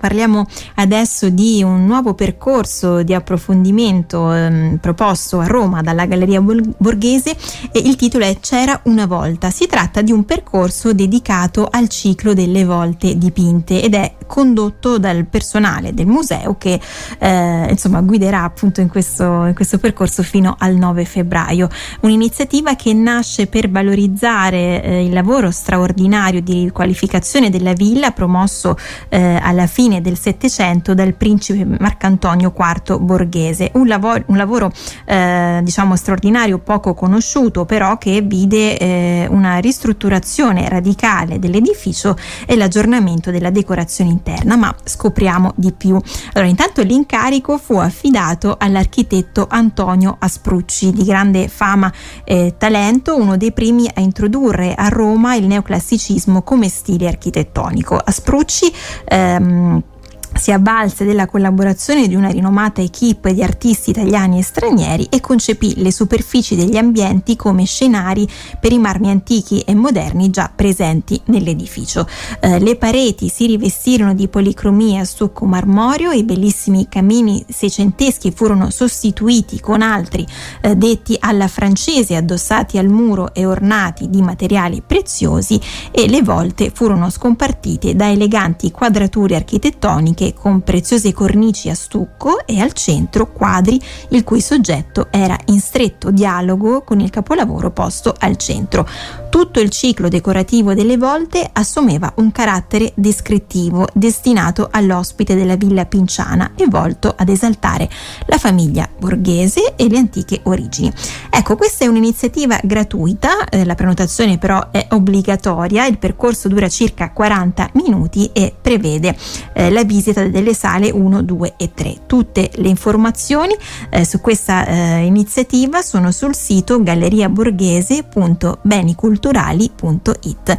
Parliamo adesso di un nuovo percorso di approfondimento ehm, proposto a Roma dalla Galleria Borghese e il titolo è C'era una volta. Si tratta di un percorso dedicato al ciclo delle volte dipinte ed è condotto dal personale del museo che eh, insomma guiderà appunto in questo, in questo percorso fino al 9 febbraio. Un'iniziativa che nasce per valorizzare eh, il lavoro straordinario di riqualificazione della villa promosso eh, alla fine fine del Settecento dal principe Marcantonio IV Borghese, un lavoro, un lavoro eh, diciamo straordinario, poco conosciuto, però che vide eh, una ristrutturazione radicale dell'edificio e l'aggiornamento della decorazione interna, ma scopriamo di più. Allora, intanto l'incarico fu affidato all'architetto Antonio Asprucci, di grande fama e talento, uno dei primi a introdurre a Roma il neoclassicismo come stile architettonico. Asprucci ehm, si avvalse della collaborazione di una rinomata equipe di artisti italiani e stranieri e concepì le superfici degli ambienti come scenari per i marmi antichi e moderni già presenti nell'edificio. Eh, le pareti si rivestirono di policromia a stucco marmoreo e i bellissimi camini seicenteschi furono sostituiti con altri eh, detti alla francese addossati al muro e ornati di materiali preziosi e le volte furono scompartite da eleganti quadrature architettoniche con preziose cornici a stucco e al centro quadri il cui soggetto era in stretto dialogo con il capolavoro posto al centro. Tutto il ciclo decorativo delle volte assumeva un carattere descrittivo destinato all'ospite della villa pinciana e volto ad esaltare la famiglia borghese e le antiche origini. Ecco, questa è un'iniziativa gratuita, eh, la prenotazione però è obbligatoria, il percorso dura circa 40 minuti e prevede eh, la visita delle sale 1, 2 e 3. Tutte le informazioni eh, su questa eh, iniziativa sono sul sito galleriaborghese.beniculturali.it.